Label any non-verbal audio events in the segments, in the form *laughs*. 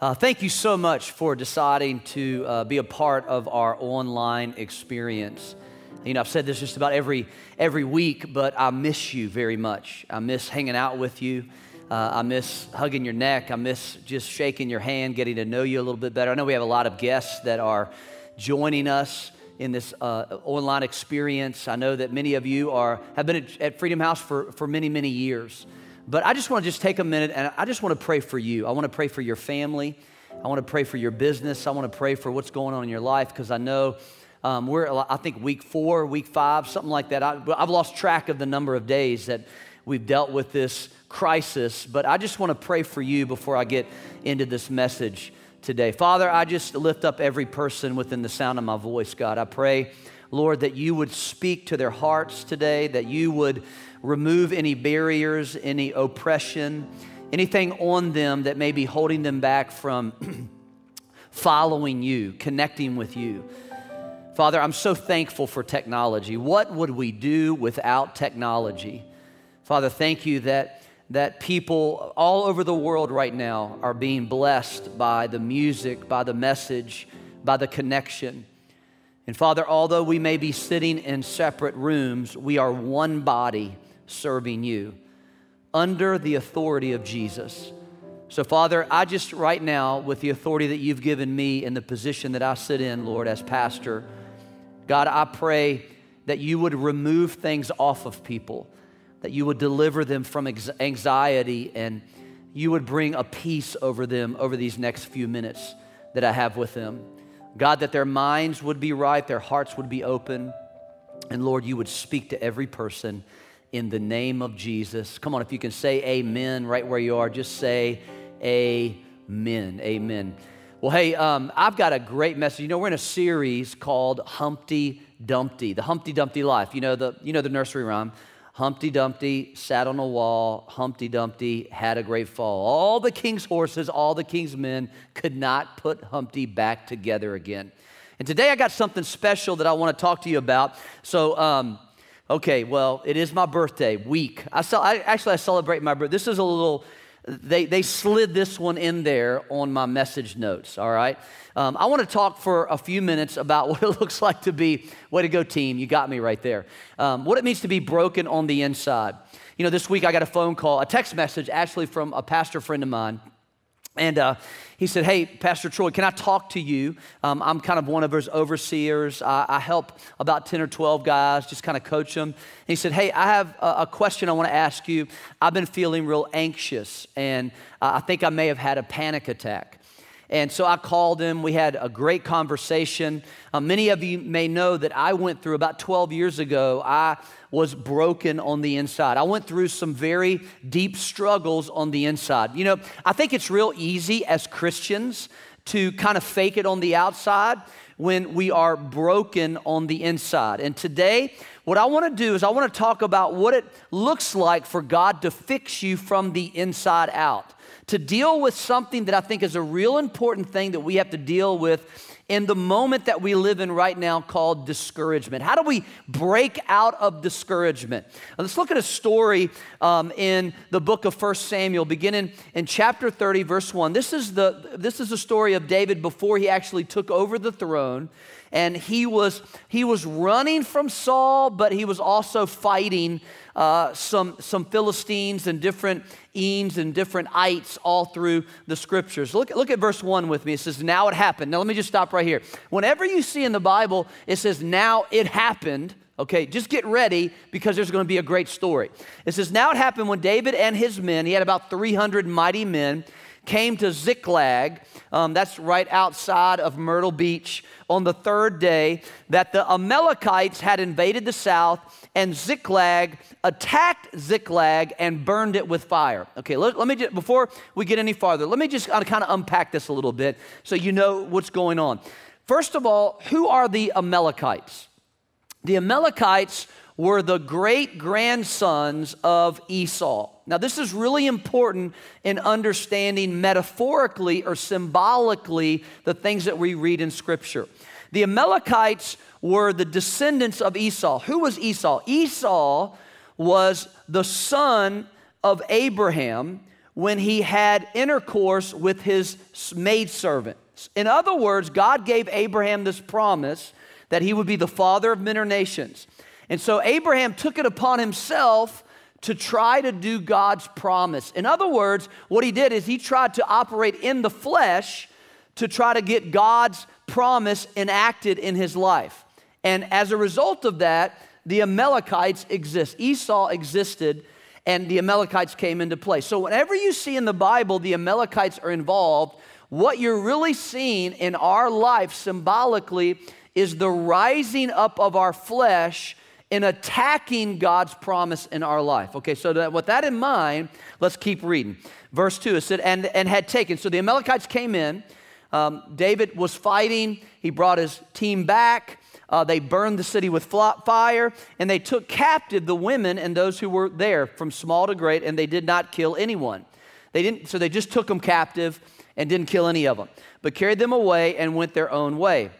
Uh, thank you so much for deciding to uh, be a part of our online experience. You know, I've said this just about every every week, but I miss you very much. I miss hanging out with you. Uh, I miss hugging your neck. I miss just shaking your hand, getting to know you a little bit better. I know we have a lot of guests that are joining us in this uh, online experience. I know that many of you are have been at, at Freedom House for, for many, many years. But I just want to just take a minute and I just want to pray for you. I want to pray for your family. I want to pray for your business. I want to pray for what's going on in your life because I know um, we're, I think, week four, week five, something like that. I, I've lost track of the number of days that we've dealt with this crisis, but I just want to pray for you before I get into this message today. Father, I just lift up every person within the sound of my voice, God. I pray, Lord, that you would speak to their hearts today, that you would remove any barriers, any oppression, anything on them that may be holding them back from *clears throat* following you, connecting with you. Father, I'm so thankful for technology. What would we do without technology? Father, thank you that, that people all over the world right now are being blessed by the music, by the message, by the connection. And Father, although we may be sitting in separate rooms, we are one body serving you under the authority of Jesus. So, Father, I just right now, with the authority that you've given me in the position that I sit in, Lord, as pastor, God, I pray that you would remove things off of people, that you would deliver them from anxiety, and you would bring a peace over them over these next few minutes that I have with them. God, that their minds would be right, their hearts would be open, and Lord, you would speak to every person in the name of Jesus. Come on, if you can say amen right where you are, just say amen. Amen. Well, hey, um, I've got a great message. You know, we're in a series called Humpty Dumpty, the Humpty Dumpty life. You know the, you know the nursery rhyme. Humpty Dumpty sat on a wall. Humpty Dumpty had a great fall. All the king's horses, all the king's men could not put Humpty back together again. And today I got something special that I want to talk to you about. So, um, Okay, well, it is my birthday week. I, saw, I actually I celebrate my birthday. This is a little. They they slid this one in there on my message notes. All right. Um, I want to talk for a few minutes about *laughs* what it looks like to be. Way to go, team! You got me right there. Um, what it means to be broken on the inside. You know, this week I got a phone call, a text message actually from a pastor friend of mine and uh, he said, Hey, Pastor Troy, can I talk to you? Um, I'm kind of one of his overseers. I, I, help about 10 or 12 guys, just kind of coach them. And he said, Hey, I have a, a question I want to ask you. I've been feeling real anxious, and uh, I think I may have had a panic attack. And so I called him. We had a great conversation. Uh, many of you may know that I went through about 12 years ago, I was broken on the inside. I went through some very deep struggles on the inside. You know, I think it's real easy as Christians to kind of fake it on the outside when we are broken on the inside. And today, what I want to do is I want to talk about what it looks like for God to fix you from the inside out to deal with something that I think is a real important thing that we have to deal with in the moment that we live in right now called discouragement. How do we break out of discouragement? Now, let's look at a story um, in the book of First Samuel, beginning in chapter 30, verse 1. This is, the, this is the story of David before he actually took over the throne and he was he was running from Saul, but he was also fighting uh, some some Philistines and different Eans and different ites all through the scriptures. Look, look at verse 1 with me. It says, Now it happened. Now let me just stop right here. Whenever you see in the Bible, it says, Now it happened. Okay, just get ready because there's going to be a great story. It says, Now it happened when David and his men, he had about 300 mighty men, came to Ziklag, um, that's right outside of Myrtle Beach, on the third day, that the Amalekites had invaded the south and Ziklag attacked Ziklag and burned it with fire. Okay, let, let me just, before we get any farther, let me just kind of unpack this a little bit so you know what's going on. First of all, who are the Amalekites? The Amalekites were the great grandsons of Esau. Now, this is really important in understanding metaphorically or symbolically the things that we read in Scripture. The Amalekites were the descendants of Esau. Who was Esau? Esau was the son of Abraham when he had intercourse with his maidservants. In other words, God gave Abraham this promise that he would be the father of many nations. And so Abraham took it upon himself to try to do God's promise. In other words, what he did is he tried to operate in the flesh to try to get God's promise enacted in his life. And as a result of that, the Amalekites exist. Esau existed and the Amalekites came into play. So whenever you see in the Bible the Amalekites are involved, what you're really seeing in our life symbolically is the rising up of our flesh in attacking God's promise in our life. Okay, so that, with that in mind, let's keep reading. Verse 2, it said, and, and had taken. So the Amalekites came in. Um, David was fighting. He brought his team back. Uh, they burned the city with fire, and they took captive the women and those who were there, from small to great, and they did not kill anyone. They didn't, so they just took them captive and didn't kill any of them, but carried them away and went their own way.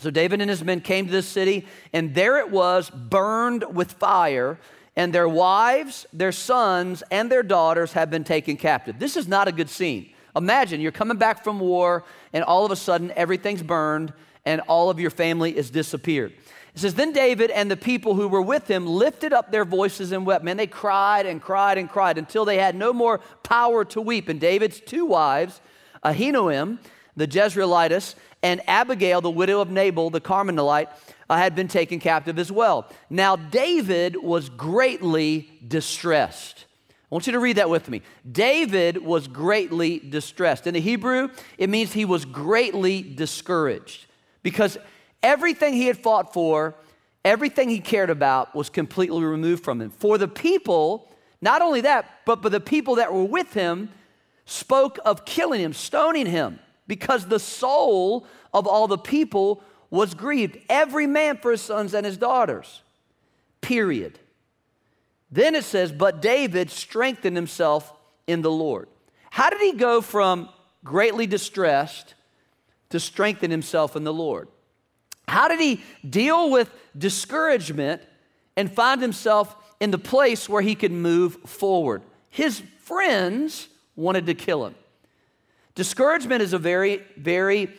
So David and his men came to this city, and there it was, burned with fire, and their wives, their sons, and their daughters have been taken captive. This is not a good scene. Imagine you're coming back from war, and all of a sudden everything's burned, and all of your family is disappeared. It says, Then David and the people who were with him lifted up their voices and wept. Man, they cried and cried and cried until they had no more power to weep. And David's two wives, Ahinoam, the Jezreelitess, and Abigail, the widow of Nabal, the Carmelite, uh, had been taken captive as well. Now, David was greatly distressed. I want you to read that with me. David was greatly distressed. In the Hebrew, it means he was greatly discouraged because everything he had fought for, everything he cared about was completely removed from him. For the people, not only that, but, but the people that were with him spoke of killing him, stoning him because the soul of all the people was grieved, every man for his sons and his daughters. Period. Then it says, But David strengthened himself in the Lord. How did he go from greatly distressed to strengthen himself in the Lord? How did he deal with discouragement and find himself in the place where he could move forward? His friends wanted to kill him. Discouragement is a very, very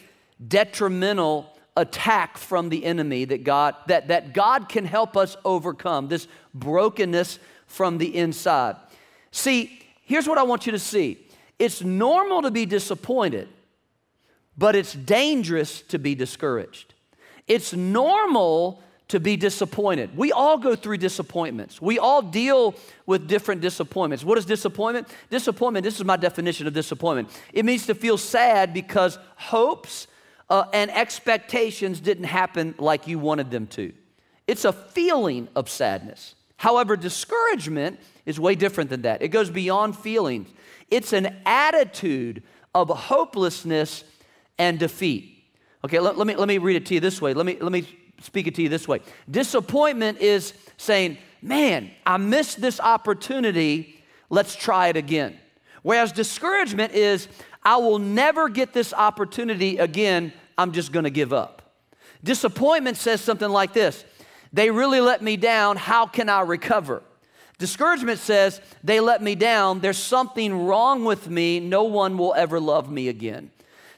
detrimental attack from the enemy that God, that, that God can help us overcome, this brokenness from the inside. See, here's what I want you to see it's normal to be disappointed, but it's dangerous to be discouraged. It's normal to be disappointed. We all go through disappointments. We all deal with different disappointments. What is disappointment? Disappointment, this is my definition of disappointment. It means to feel sad because hopes uh, and expectations didn't happen like you wanted them to. It's a feeling of sadness. However, discouragement is way different than that. It goes beyond feelings, it's an attitude of hopelessness and defeat. Okay, let, let, me, let me read it to you this way. Let me, let me speak it to you this way disappointment is saying, man, I missed this opportunity, let's try it again. Whereas discouragement is, I will never get this opportunity again, I'm just gonna give up. Disappointment says something like this They really let me down, how can I recover? Discouragement says, They let me down, there's something wrong with me, no one will ever love me again.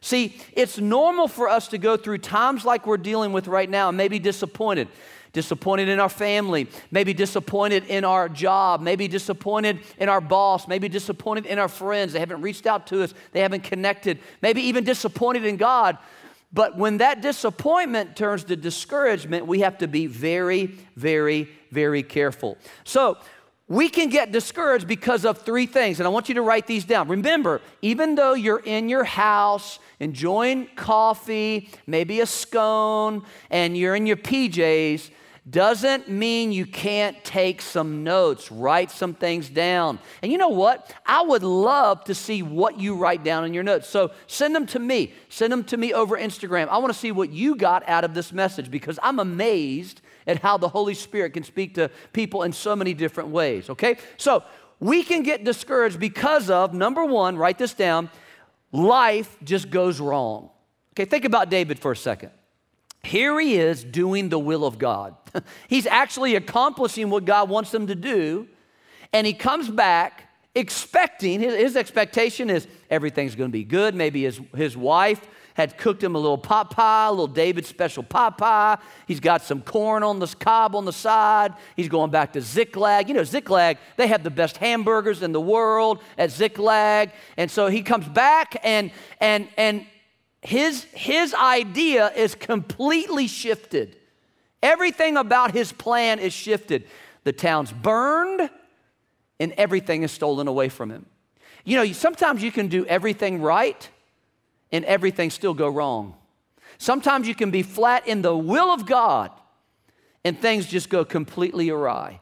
See, it's normal for us to go through times like we're dealing with right now and maybe disappointed. Disappointed in our family, maybe disappointed in our job, maybe disappointed in our boss, maybe disappointed in our friends. They haven't reached out to us, they haven't connected, maybe even disappointed in God. But when that disappointment turns to discouragement, we have to be very, very, very careful. So, we can get discouraged because of three things, and I want you to write these down. Remember, even though you're in your house enjoying coffee, maybe a scone, and you're in your PJs, doesn't mean you can't take some notes, write some things down. And you know what? I would love to see what you write down in your notes. So send them to me. Send them to me over Instagram. I want to see what you got out of this message because I'm amazed at how the Holy Spirit can speak to people in so many different ways, okay? So we can get discouraged because of number one, write this down, life just goes wrong. Okay, think about David for a second. Here he is doing the will of God. *laughs* He's actually accomplishing what God wants him to do, and he comes back expecting, his, his expectation is everything's gonna be good. Maybe his, his wife had cooked him a little pot pie, a little David special pot pie. He's got some corn on the cob on the side. He's going back to Ziklag. You know, Ziklag, they have the best hamburgers in the world at Ziklag. And so he comes back and and and his his idea is completely shifted. Everything about his plan is shifted. The town's burned and everything is stolen away from him. You know, sometimes you can do everything right and everything still go wrong. Sometimes you can be flat in the will of God and things just go completely awry.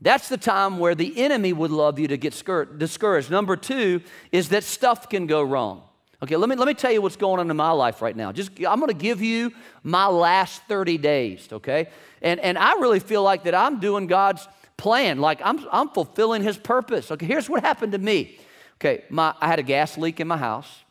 That's the time where the enemy would love you to get discouraged. Number two is that stuff can go wrong. Okay, let me, let me tell you what's going on in my life right now. Just I'm gonna give you my last 30 days, okay? And, and I really feel like that I'm doing God's plan, like I'm, I'm fulfilling his purpose. Okay, here's what happened to me. Okay, my, I had a gas leak in my house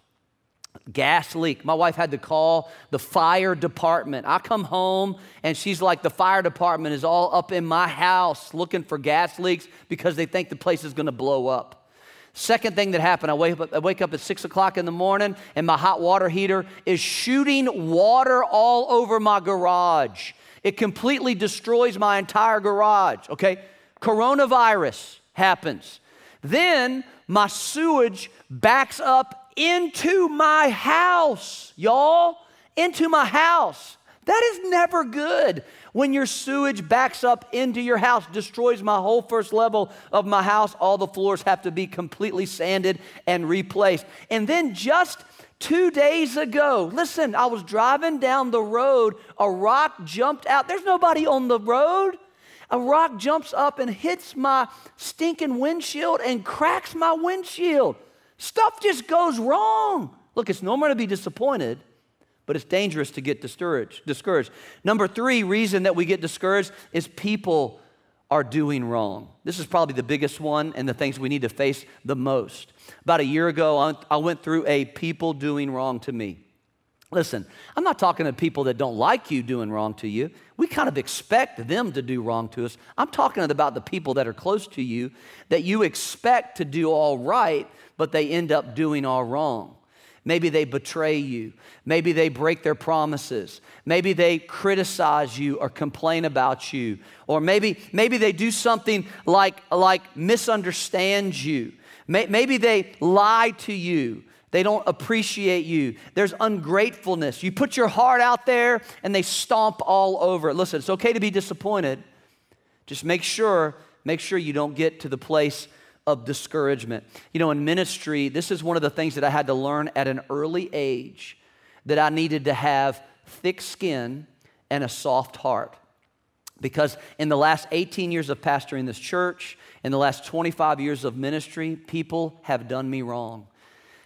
gas leak. My wife had to call the fire department. I come home and she's like, the fire department is all up in my house looking for gas leaks because they think the place is going to blow up. Second thing that happened, I wake, up, I wake up at six o'clock in the morning and my hot water heater is shooting water all over my garage. It completely destroys my entire garage, okay? Coronavirus happens. Then my sewage backs up into my house, y'all, into my house. That is never good. When your sewage backs up into your house, destroys my whole first level of my house, all the floors have to be completely sanded and replaced. And then just two days ago, listen, I was driving down the road, a rock jumped out. There's nobody on the road. A rock jumps up and hits my stinking windshield and cracks my windshield. Stuff just goes wrong. Look, it's normal to be disappointed, but it's dangerous to get discouraged. discouraged. Number three reason that we get discouraged is people are doing wrong. This is probably the biggest one and the things we need to face the most. About a year ago, I went through a people doing wrong to me. Listen, I'm not talking to people that don't like you doing wrong to you. We kind of expect them to do wrong to us. I'm talking about the people that are close to you that you expect to do all right, but they end up doing all wrong. Maybe they betray you. Maybe they break their promises. Maybe they criticize you or complain about you. Or maybe, maybe they do something like, like misunderstand you. Maybe they lie to you. They don't appreciate you. There's ungratefulness. You put your heart out there and they stomp all over it. Listen, it's okay to be disappointed. Just make sure, make sure you don't get to the place of discouragement. You know, in ministry, this is one of the things that I had to learn at an early age that I needed to have thick skin and a soft heart. Because in the last 18 years of pastoring this church, in the last 25 years of ministry, people have done me wrong.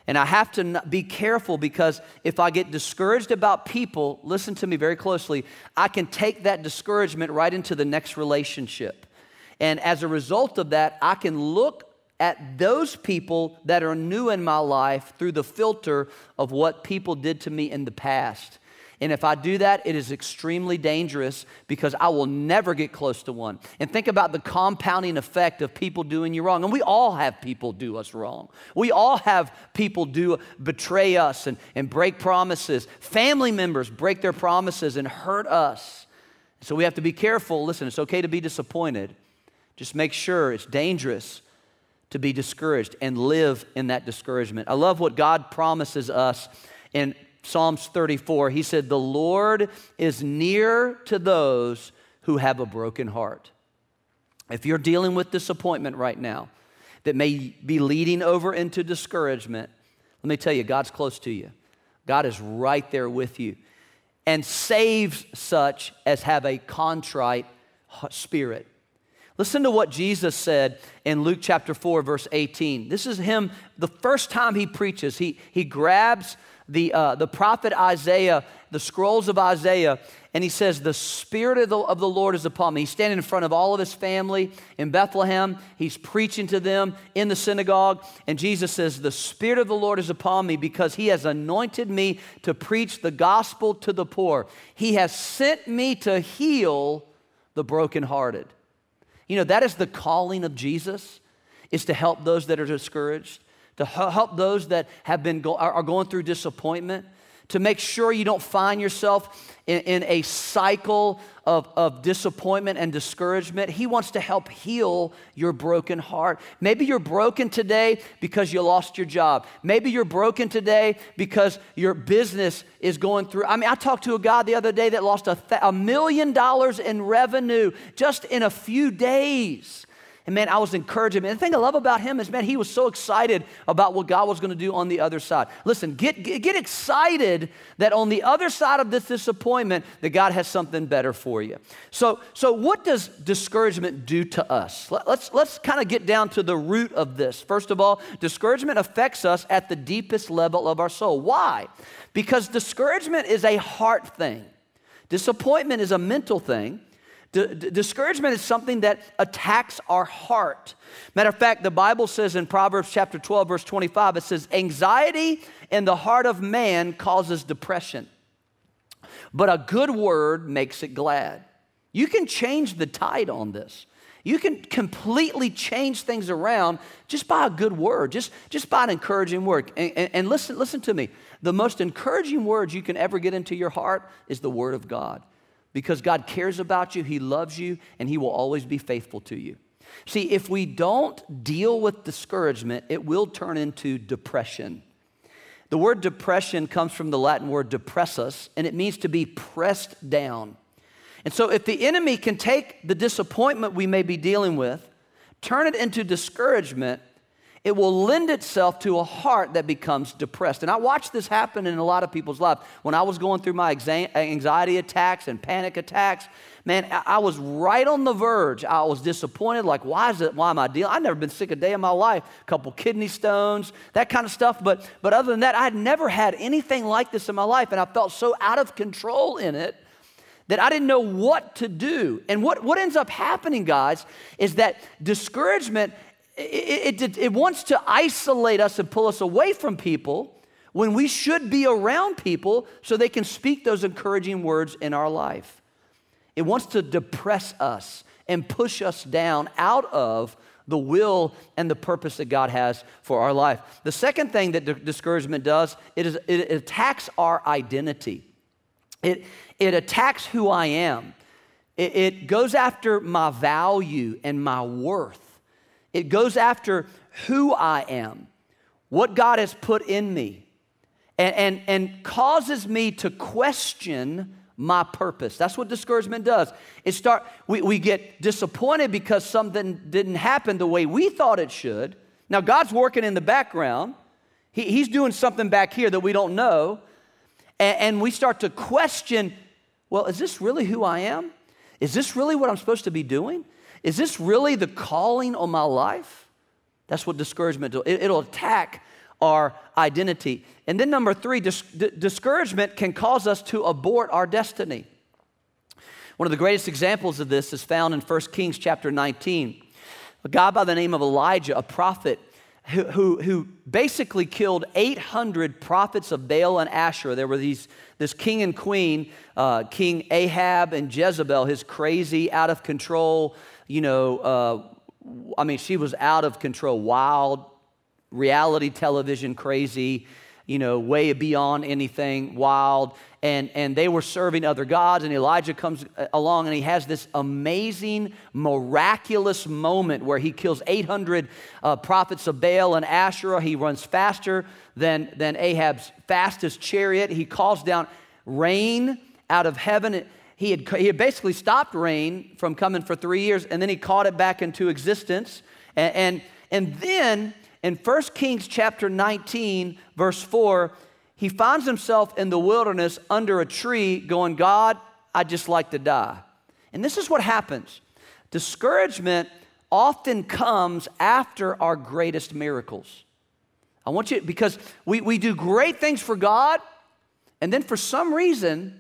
And I have to be careful because if I get discouraged about people, listen to me very closely, I can take that discouragement right into the next relationship. And as a result of that, I can look at those people that are new in my life through the filter of what people did to me in the past. And if I do that, it is extremely dangerous because I will never get close to one. And think about the compounding effect of people doing you wrong. And we all have people do us wrong. We all have people do betray us and, and break promises. Family members break their promises and hurt us. So we have to be careful. Listen, it's okay to be disappointed. Just make sure it's dangerous to be discouraged and live in that discouragement. I love what God promises us in Psalms 34. He said, The Lord is near to those who have a broken heart. If you're dealing with disappointment right now that may be leading over into discouragement, let me tell you, God's close to you. God is right there with you and saves such as have a contrite spirit. Listen to what Jesus said in Luke chapter 4, verse 18. This is him, the first time he preaches. He, he grabs the, uh, the prophet Isaiah, the scrolls of Isaiah, and he says, The Spirit of the, of the Lord is upon me. He's standing in front of all of his family in Bethlehem. He's preaching to them in the synagogue. And Jesus says, The Spirit of the Lord is upon me because he has anointed me to preach the gospel to the poor. He has sent me to heal the brokenhearted you know, that is the calling of Jesus, is to help those that are discouraged, to help those that have been are going through disappointment, to make sure you don't find yourself in, in a cycle of, of disappointment and discouragement. He wants to help heal your broken heart. Maybe you're broken today because you lost your job. Maybe you're broken today because your business is going through. I mean, I talked to a guy the other day that lost a, th- a million dollars in revenue just in a few days. And man, I was encouraging. And the thing I love about him is, man, he was so excited about what God was going to do on the other side. Listen, get, get, get excited that on the other side of this disappointment, that God has something better for you. So, so what does discouragement do to us? Let, let's, let's kind of get down to the root of this. First of all, discouragement affects us at the deepest level of our soul. Why? Because discouragement is a heart thing. Disappointment is a mental thing. D- discouragement is something that attacks our heart. Matter of fact, the Bible says in Proverbs chapter 12, verse 25, it says, Anxiety in the heart of man causes depression, but a good word makes it glad. You can change the tide on this. You can completely change things around just by a good word, just, just by an encouraging word. And, and, and listen, listen to me. The most encouraging words you can ever get into your heart is the word of God because God cares about you, He loves you, and He will always be faithful to you. See, if we don't deal with discouragement, it will turn into depression. The word depression comes from the Latin word depressus, and it means to be pressed down. And so, if the enemy can take the disappointment we may be dealing with, turn it into discouragement, it will lend itself to a heart that becomes depressed. And I watched this happen in a lot of people's lives. When I was going through my anxiety attacks and panic attacks, man, I was right on the verge. I was disappointed. Like, why is it? Why am I dealing? I've never been sick a day in my life. A couple kidney stones, that kind of stuff. But but other than that, I had never had anything like this in my life, and I felt so out of control in it that I didn't know what to do. And what, what ends up happening, guys, is that discouragement it, it, it, wants to isolate us and pull us away from people when we should be around people so they can speak those encouraging words in our life. It wants to depress us and push us down out of the will and the purpose that God has for our life. The second thing that discouragement does, it, is, it attacks our identity. It, it attacks who I am. It, it goes after my value and my worth. It goes after who I am, what God has put in me, and, and, and causes me to question my purpose. That's what discouragement does. It start we, we get disappointed because something didn't happen the way we thought it should. Now God's working in the background. He, he's doing something back here that we don't know. And, and we start to question, well, is this really who I am? Is this really what I'm supposed to be doing? Is this really the calling on my life? That's what discouragement will. It, will attack our identity. And then number three, dis- d- discouragement can cause us to abort our destiny. One of the greatest examples of this is found in 1 Kings chapter 19. A guy by the name of Elijah, a prophet, who, who, who, basically killed 800 prophets of Baal and Asherah. There were these, this king and queen, uh, King Ahab and Jezebel, his crazy, out of control you know, uh, I mean, she was out of control, wild, reality television crazy, you know, way beyond anything wild. And, and they were serving other gods. And Elijah comes uh, along and he has this amazing, miraculous moment where he kills 800 uh, prophets of Baal and Asherah. He runs faster than, than Ahab's fastest chariot. He calls down rain out of heaven he had, he had basically stopped rain from coming for three years, and then he called it back into existence. And, and, and then in 1 Kings chapter 19, verse 4, he finds himself in the wilderness under a tree going, God, I'd just like to die. And this is what happens discouragement often comes after our greatest miracles. I want you, because we, we do great things for God, and then for some reason,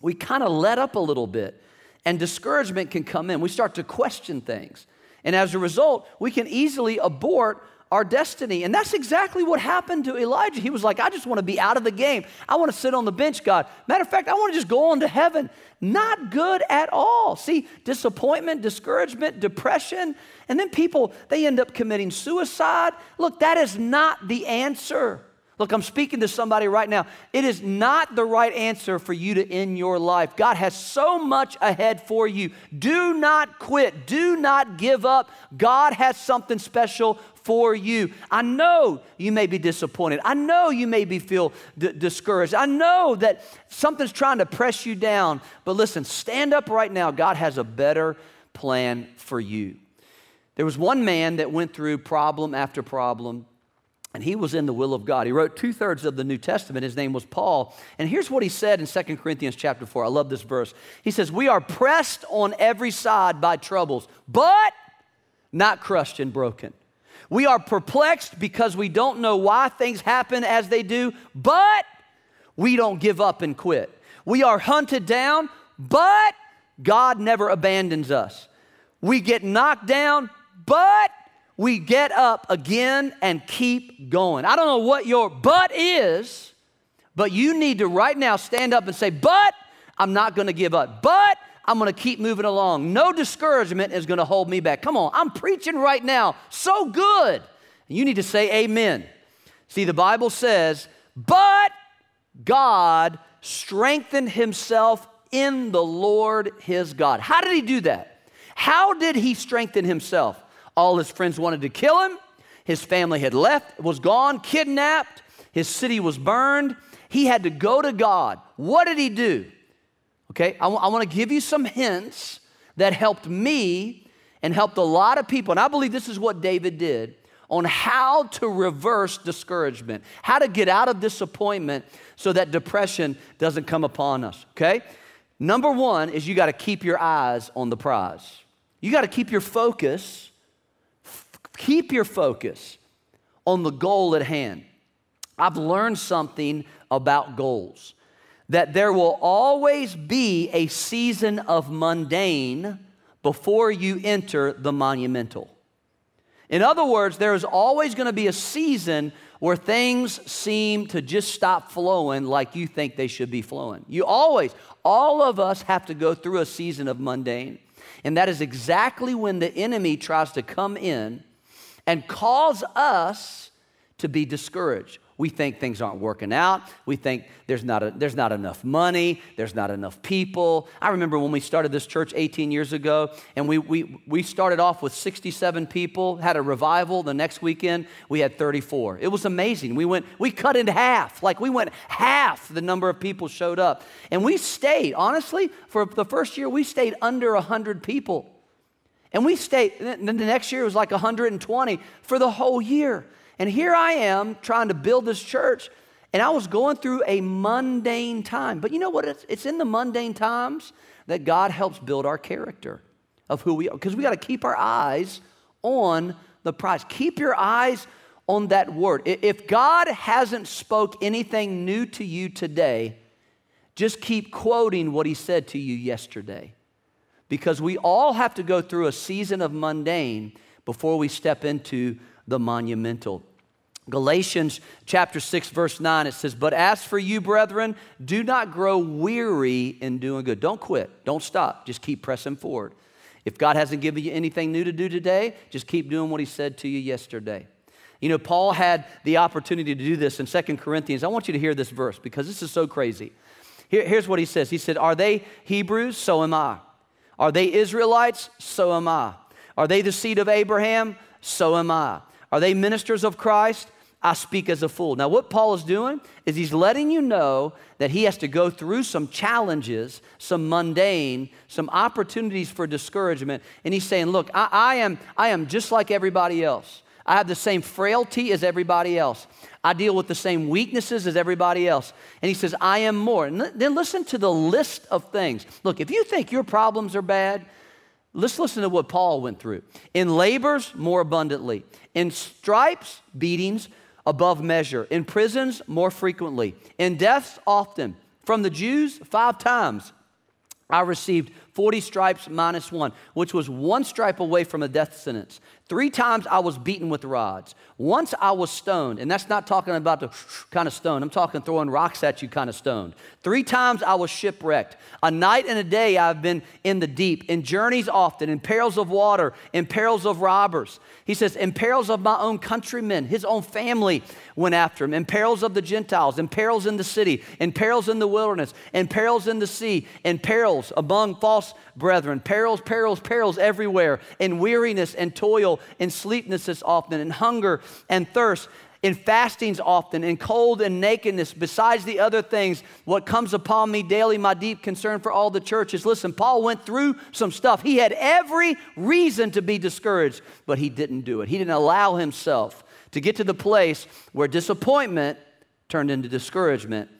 we kind of let up a little bit and discouragement can come in. We start to question things. And as a result, we can easily abort our destiny. And that's exactly what happened to Elijah. He was like, I just want to be out of the game. I want to sit on the bench, God. Matter of fact, I want to just go on to heaven. Not good at all. See, disappointment, discouragement, depression, and then people, they end up committing suicide. Look, that is not the answer. Look, I'm speaking to somebody right now. It is not the right answer for you to end your life. God has so much ahead for you. Do not quit. Do not give up. God has something special for you. I know you may be disappointed. I know you may be feel d- discouraged. I know that something's trying to press you down. But listen, stand up right now. God has a better plan for you. There was one man that went through problem after problem and he was in the will of God. He wrote two thirds of the New Testament. His name was Paul. And here's what he said in 2 Corinthians chapter 4. I love this verse. He says, We are pressed on every side by troubles, but not crushed and broken. We are perplexed because we don't know why things happen as they do, but we don't give up and quit. We are hunted down, but God never abandons us. We get knocked down, but we get up again and keep going. I don't know what your but is, but you need to right now stand up and say, But I'm not to give up. But I'm to keep moving along. No discouragement is to hold me back. Come on, I'm preaching right now. So good. You need to say amen. See, the Bible says, But God strengthened himself in the Lord his God. How did he do that? How did he strengthen himself? All his friends wanted to kill him. His family had left, was gone, kidnapped. His city was burned. He had to go to God. What did he do? Okay, I, w- I want to give you some hints that helped me and helped a lot of people. And I believe this is what David did on how to reverse discouragement, how to get out of disappointment so that depression doesn't come upon us. Okay? Number one is you got to keep your eyes on the prize. You got to keep your focus Keep your focus on the goal at hand. I've learned something about goals that there will always be a season of mundane before you enter the monumental. In other words, there is always going to be a season where things seem to just stop flowing like you think they should be flowing. You always, all of us have to go through a season of mundane. And that is exactly when the enemy tries to come in and cause us to be discouraged. We think things aren't working out. We think there's not, a, there's not enough money. There's not enough people. I remember when we started this church 18 years ago, and we, we, we started off with 67 people, had a revival. The next weekend, we had 34. It was amazing. We, went, we cut in half. Like we went half the number of people showed up. And we stayed, honestly, for the first year, we stayed under 100 people. And we stayed, Then the next year was like 120 for the whole year. And here I am trying to build this church, and I was going through a mundane time. But you know what? It's, it's in the mundane times that God helps build our character of who we are, because we got to keep our eyes on the prize. Keep your eyes on that word. If God hasn't spoke anything new to you today, just keep quoting what he said to you yesterday because we all have to go through a season of mundane before we step into the monumental. Galatians chapter 6, verse 9, it says, But as for you, brethren, do not grow weary in doing good. Don't quit. Don't stop. Just keep pressing forward. If God hasn't given you anything new to do today, just keep doing what He said to you yesterday. You know, Paul had the opportunity to do this in Second Corinthians. I want you to hear this verse because this is so crazy. Here, here's what he says He said, Are they Hebrews? So am I. Are they Israelites? So am I. Are they the seed of Abraham? So am I. Are they ministers of Christ? I speak as a fool. Now, what Paul is doing is he's letting you know that he has to go through some challenges, some mundane, some opportunities for discouragement. And he's saying, Look, I, I, am, I am just like everybody else. I have the same frailty as everybody else. I deal with the same weaknesses as everybody else. And he says, I am more. And then listen to the list of things. Look, if you think your problems are bad, let's listen to what Paul went through. In labors, more abundantly. In stripes, beatings, above measure. In prisons, more frequently. In deaths, often. From the Jews, five times. I received 40 stripes minus one, which was one stripe away from a death sentence. Three times I was beaten with rods. Once I was stoned, and that's not talking about the *sniffs* kind of stone, I'm talking throwing rocks at you kind of stoned. Three times I was shipwrecked. A night and a day I've been in the deep, in journeys often, in perils of water, in perils of robbers. He says, in perils of my own countrymen, his own family went after him, in perils of the Gentiles, in perils in the city, in perils in the wilderness, in perils in the sea, in perils among false brethren, perils, perils, perils everywhere, in weariness and toil, in sleeplessness often, and hunger and thirst, in fastings often, in cold and nakedness, besides the other things, what comes upon me daily, my deep concern for all the churches. Listen, Paul went through some stuff. He had every reason to be discouraged, but he didn't do it. He didn't allow himself to get to the place where disappointment turned into discouragement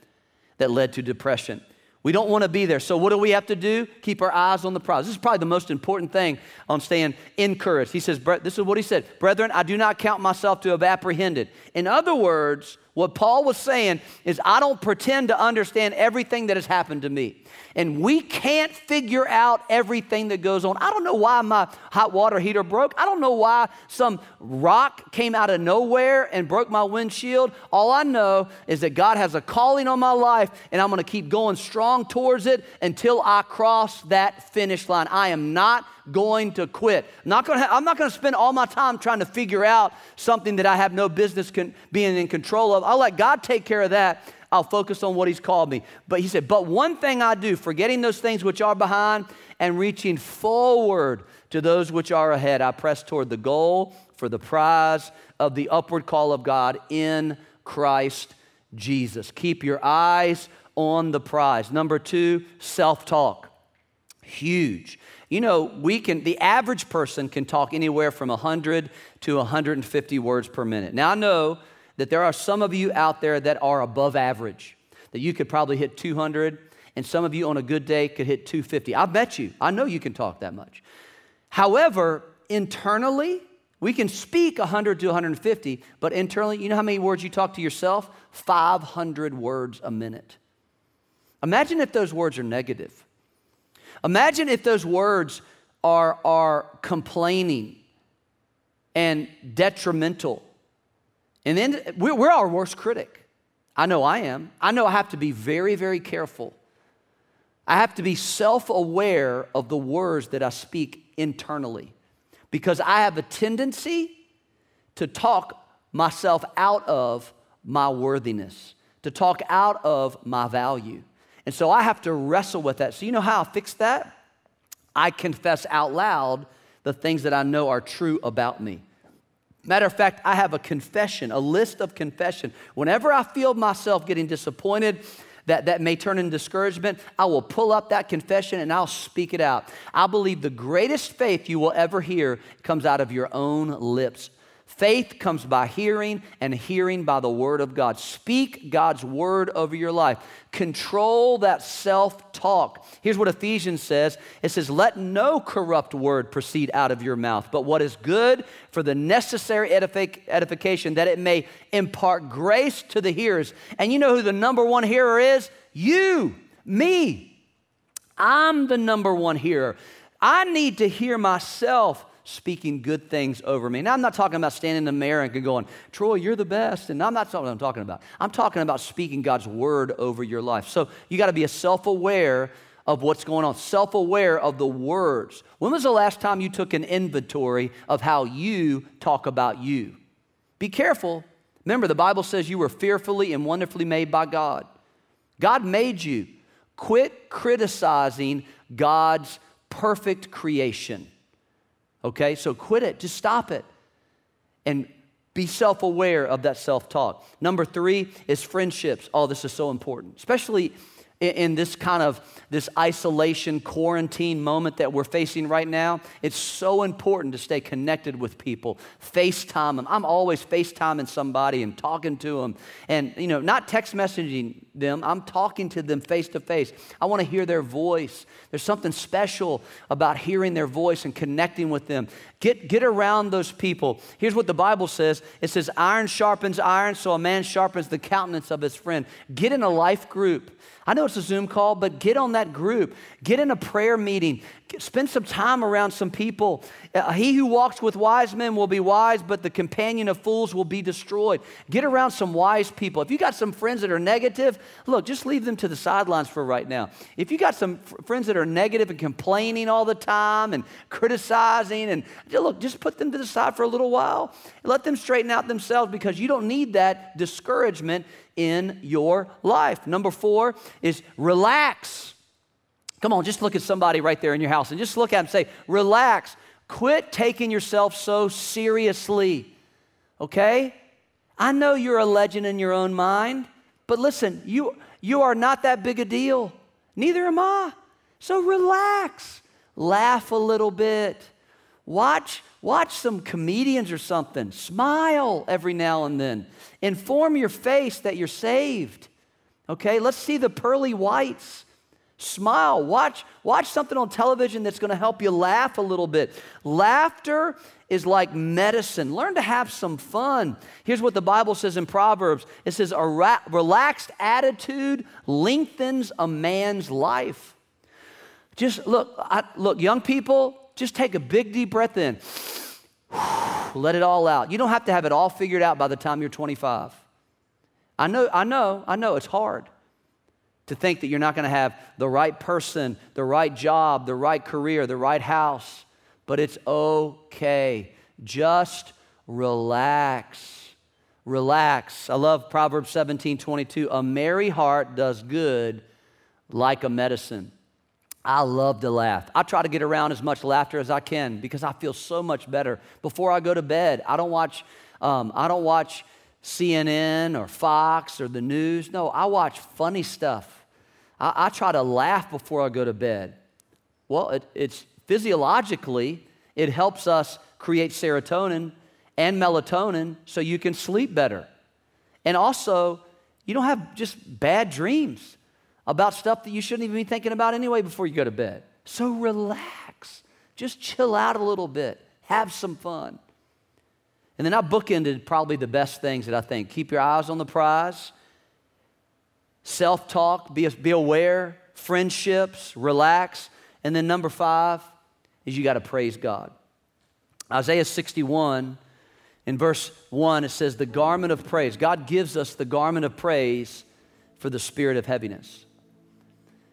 that led to depression. We don't want to be there. So, what do we have to do? Keep our eyes on the prize. This is probably the most important thing on staying encouraged. He says, This is what he said Brethren, I do not count myself to have apprehended. In other words, what Paul was saying is, I don't pretend to understand everything that has happened to me and we can't figure out everything that goes on. I don't know why my hot water heater broke. I don't know why some rock came out of nowhere and broke my windshield. All I know is that God has a calling on my life, and I'm going to keep going strong towards it until I cross that finish line. I am not going to quit. I'm not going to, I'm not going to spend all my time trying to figure out something that I have no business con- being in control of. I'll let God take care of that. I'll focus on what He's called me. But He said, But one thing I do, forgetting those things which are behind and reaching forward to those which are ahead, I press toward the goal for the prize of the upward call of God in Christ Jesus. Keep your eyes on the prize. Number two, self talk. Huge. You know, we can, the average person can talk anywhere from 100 to 150 words per minute. Now, I know that there are some of you out there that are above average, that you could probably hit 200, and some of you on a good day could hit 250. I bet you, I know you can talk that much. However, internally, we can speak 100 to 150, but internally, you know how many words you talk to yourself? 500 words a minute. Imagine if those words are negative. Imagine if those words are, are complaining and detrimental and then we're, we're our worst critic. I know I am. I know I have to be very, very careful. I have to be self aware of the words that I speak internally because I have a tendency to talk myself out of my worthiness, to talk out of my value. And so I have to wrestle with that. So, you know how I fix that? I confess out loud the things that I know are true about me. Matter of fact, I have a confession, a list of confession. Whenever I feel myself getting disappointed, that, that may turn into discouragement, I will pull up that confession and I'll speak it out. I believe the greatest faith you will ever hear comes out of your own lips. Faith comes by hearing, and hearing by the word of God. Speak God's word over your life. Control that self talk. Here's what Ephesians says it says, Let no corrupt word proceed out of your mouth, but what is good for the necessary edific- edification, that it may impart grace to the hearers. And you know who the number one hearer is? You, me. I'm the number one hearer. I need to hear myself speaking good things over me. Now, I'm not talking about standing in the mirror and going, Troy, you're the best. And I'm not talking what I'm talking about. I'm talking about speaking God's word over your life. So you got to be a self aware of what's going on, self aware of the words. When was the last time you took an inventory of how you talk about you? Be careful. Remember, the Bible says you were fearfully and wonderfully made by God. God made you. Quit criticizing God's perfect creation. Okay, so quit it, just stop it. And Be self aware of that self talk. Number three is friendships. Oh, this is so important, especially in this kind of this isolation quarantine moment that we're facing right now it's so important to stay connected with people facetime them i'm always facetiming somebody and talking to them and you know not text messaging them i'm talking to them face to face i want to hear their voice. There's something special about hearing their voice and connecting with them. Get, get around those people. Here's what the bible says. It says iron sharpens iron so a man sharpens the countenance of his friend. Get in a life group I know it's a Zoom call, but get on that group. Get in a prayer meeting. Spend some time around some people. Uh, he who walks with wise men will be wise, but the companion of fools will be destroyed. Get around some wise people. If you got some friends that are negative, look, just leave them to the sidelines for right now. If you got some friends that are negative and complaining all the time and criticizing, and look, just put them to the side for a little while. Let them straighten out themselves because you don't need that discouragement in your life. Number four is relax. Come on, just look at somebody right there in your house and just look at them say, relax. Quit taking yourself so seriously. Okay? I know you're a legend in your own mind, but listen, you, you are not that big a deal. Neither am I. So relax. Laugh a little bit. Watch, watch some comedians or something. Smile every now and then. Inform your face that you're saved. Okay, let's see the pearly whites. Smile. Watch, watch something on television that's going to help you laugh a little bit. Laughter is like medicine. Learn to have some fun. Here's what the Bible says in Proverbs it says, A ra- relaxed attitude lengthens a man's life. Just look, I, look, young people, just take a big deep breath in. *sighs* Let it all out. You don't have to have it all figured out by the time you're 25. I know, I know, I know it's hard to think that you're not going to have the right person, the right job, the right career, the right house, but it's okay. Just relax. Relax. I love Proverbs 17 22. A merry heart does good like a medicine. I love to laugh. I try to get around as much laughter as I can because I feel so much better. Before I go to bed, I don't watch, um, I don't watch CNN or Fox or the news. No, I watch funny stuff. I, I try to laugh before I go to bed. Well, it, it's physiologically, it helps us create serotonin and melatonin so you can sleep better. And also, you don't have just bad dreams about stuff that you shouldn't even be thinking about anyway before you go to bed. So relax. Just chill out a little bit. Have some fun. And then I bookended probably the best things that I think. Keep your eyes on the prize, self talk, be, be aware, friendships, relax. And then number five is you got to praise God. Isaiah 61, in verse 1, it says, The garment of praise. God gives us the garment of praise for the spirit of heaviness.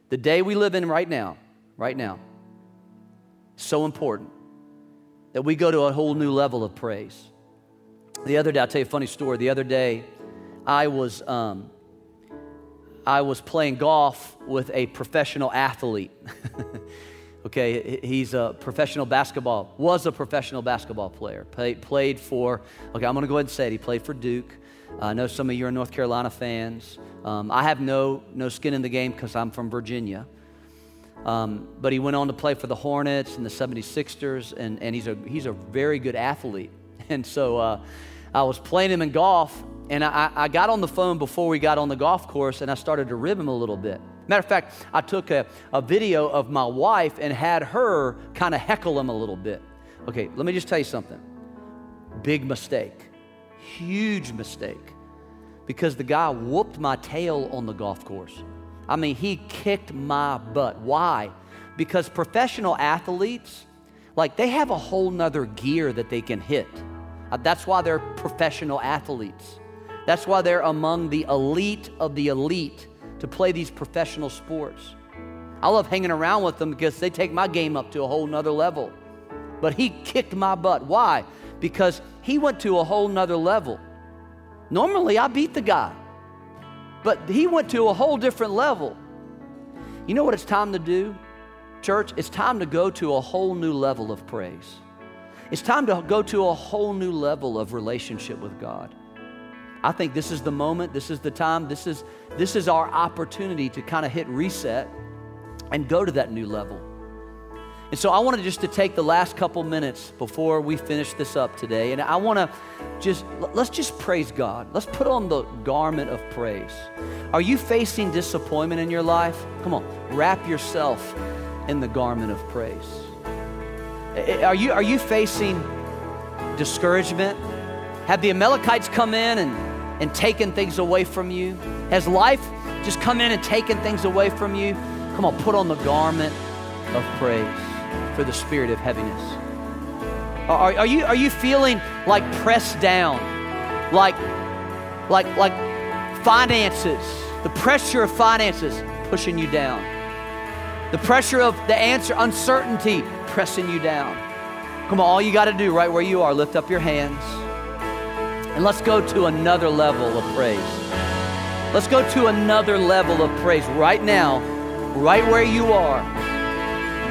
The day we live in right now, right now, so important that we go to a whole new level of praise. The other day, I'll tell you a funny story. The other day, I was, um, I was playing golf with a professional athlete. *laughs* okay, he's a professional basketball, was a professional basketball player. Play, played for, okay, I'm going to go ahead and say it. He played for Duke. I know some of you are North Carolina fans. Um, I have no, no skin in the game because I'm from Virginia. Um, but he went on to play for the Hornets and the 76ers, and, and he's, a, he's a very good athlete. *laughs* And so uh, I was playing him in golf, and I, I got on the phone before we got on the golf course, and I started to rib him a little bit. Matter of fact, I took a, a video of my wife and had her kind of heckle him a little bit. Okay, let me just tell you something. Big mistake. Huge mistake. Because the guy whooped my tail on the golf course. I mean, he kicked my butt. Why? Because professional athletes, like, they have a whole nother gear that they can hit. Uh, that's why they're professional athletes. That's why they're among the elite of the elite to play these professional sports. I love hanging around with them because they take my game up to a whole nother level. But he kicked my butt. Why? Because he went to a whole nother level. Normally, I beat the guy, but he went to a whole different level. You know what it's time to do, church? It's time to go to a whole new level of praise. It's time to go to a whole new level of relationship with God. I think this is the moment, this is the time, this is, this is our opportunity to kind of hit reset and go to that new level. And so I wanted just to take the last couple minutes before we finish this up today. And I want to just, let's just praise God. Let's put on the garment of praise. Are you facing disappointment in your life? Come on, wrap yourself in the garment of praise. Are you, are you facing discouragement? Have the Amalekites come in and, and taken things away from you? Has life just come in and taken things away from you? Come on, put on the garment of praise for the spirit of heaviness? Are, are, you, are you feeling like pressed down? Like, like, like finances, the pressure of finances pushing you down. The pressure of the answer, uncertainty pressing you down. Come on, all you got to do right where you are, lift up your hands. And let's go to another level of praise. Let's go to another level of praise right now, right where you are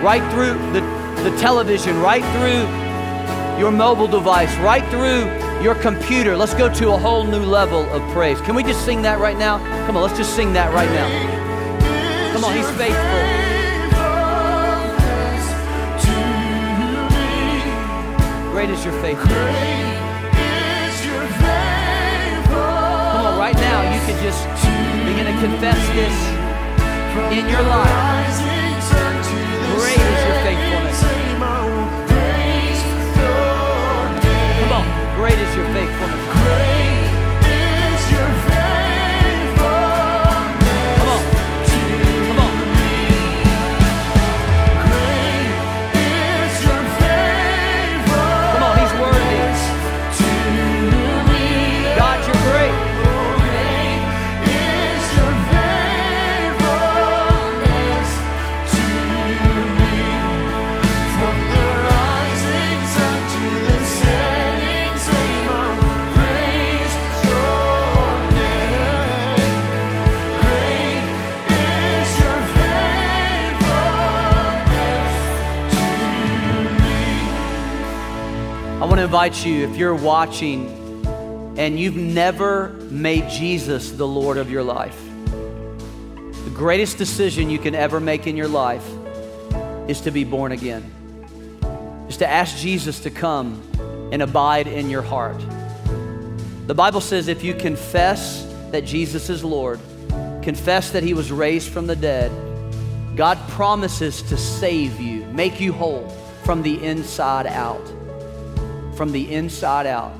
right through the, the television, right through your mobile device, right through your computer. Let's go to a whole new level of praise. Can we just sing that right now? Come on, let's just sing that right now. Come on, He's faithful. Great is your faithfulness. Come on, right now, you can just begin to confess this in your life. Your faithfulness. Invite you, if you're watching and you've never made Jesus the Lord of your life, the greatest decision you can ever make in your life is to be born again, is to ask Jesus to come and abide in your heart. The Bible says if you confess that Jesus is Lord, confess that He was raised from the dead, God promises to save you, make you whole from the inside out from the inside out.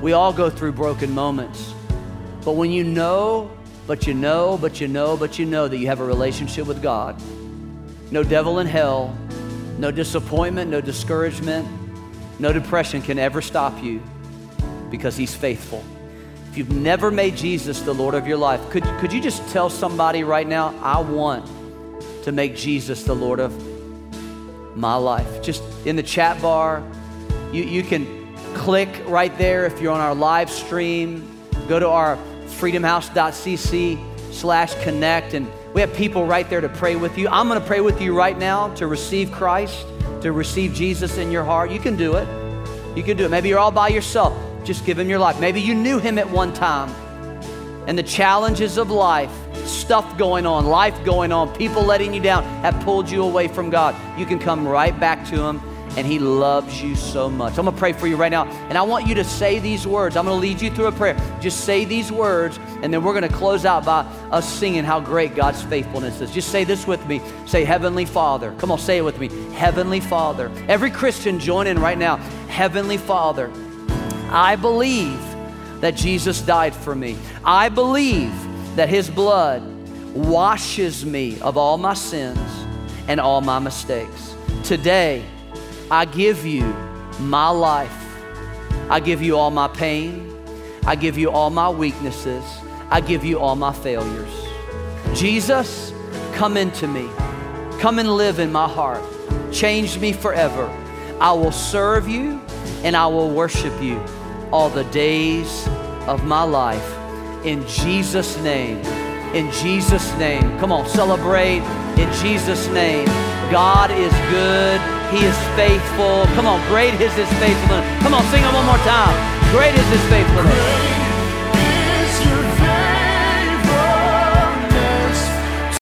We all go through broken moments. But when you know, but you know, but you know, but you know that you have a relationship with God, no devil in hell, no disappointment, no discouragement, no depression can ever stop you because He's faithful. If you've never made Jesus the Lord of your life, could, could you just tell somebody right now, I want to make Jesus the Lord of my life? Just in the chat bar, you, you can click right there if you're on our live stream. Go to our freedomhouse.cc slash connect, and we have people right there to pray with you. I'm going to pray with you right now to receive Christ, to receive Jesus in your heart. You can do it. You can do it. Maybe you're all by yourself. Just give him your life. Maybe you knew him at one time. And the challenges of life, stuff going on, life going on, people letting you down have pulled you away from God. You can come right back to him and He loves you so much. I'm gonna pray for you right now, and I want you to say these words. I'm gonna lead you through a prayer. Just say these words, and then we're gonna close out by us singing how great God's faithfulness is. Just say this with me. Say, Heavenly Father. Come on, say it with me. Heavenly Father. Every Christian, join in right now. Heavenly Father, I believe that Jesus died for me. I believe that His blood washes me of all my sins and all my mistakes. Today, I give you my life. I give you all my pain. I give you all my weaknesses. I give you all my failures. Jesus, come into me. Come and live in my heart. Change me forever. I will serve you and I will worship you all the days of my life. In Jesus' name. In Jesus' name. Come on, celebrate in Jesus' name. God is good. He is faithful. Come on, great is his faithfulness. Come on, sing it one more time. Great is his faithfulness.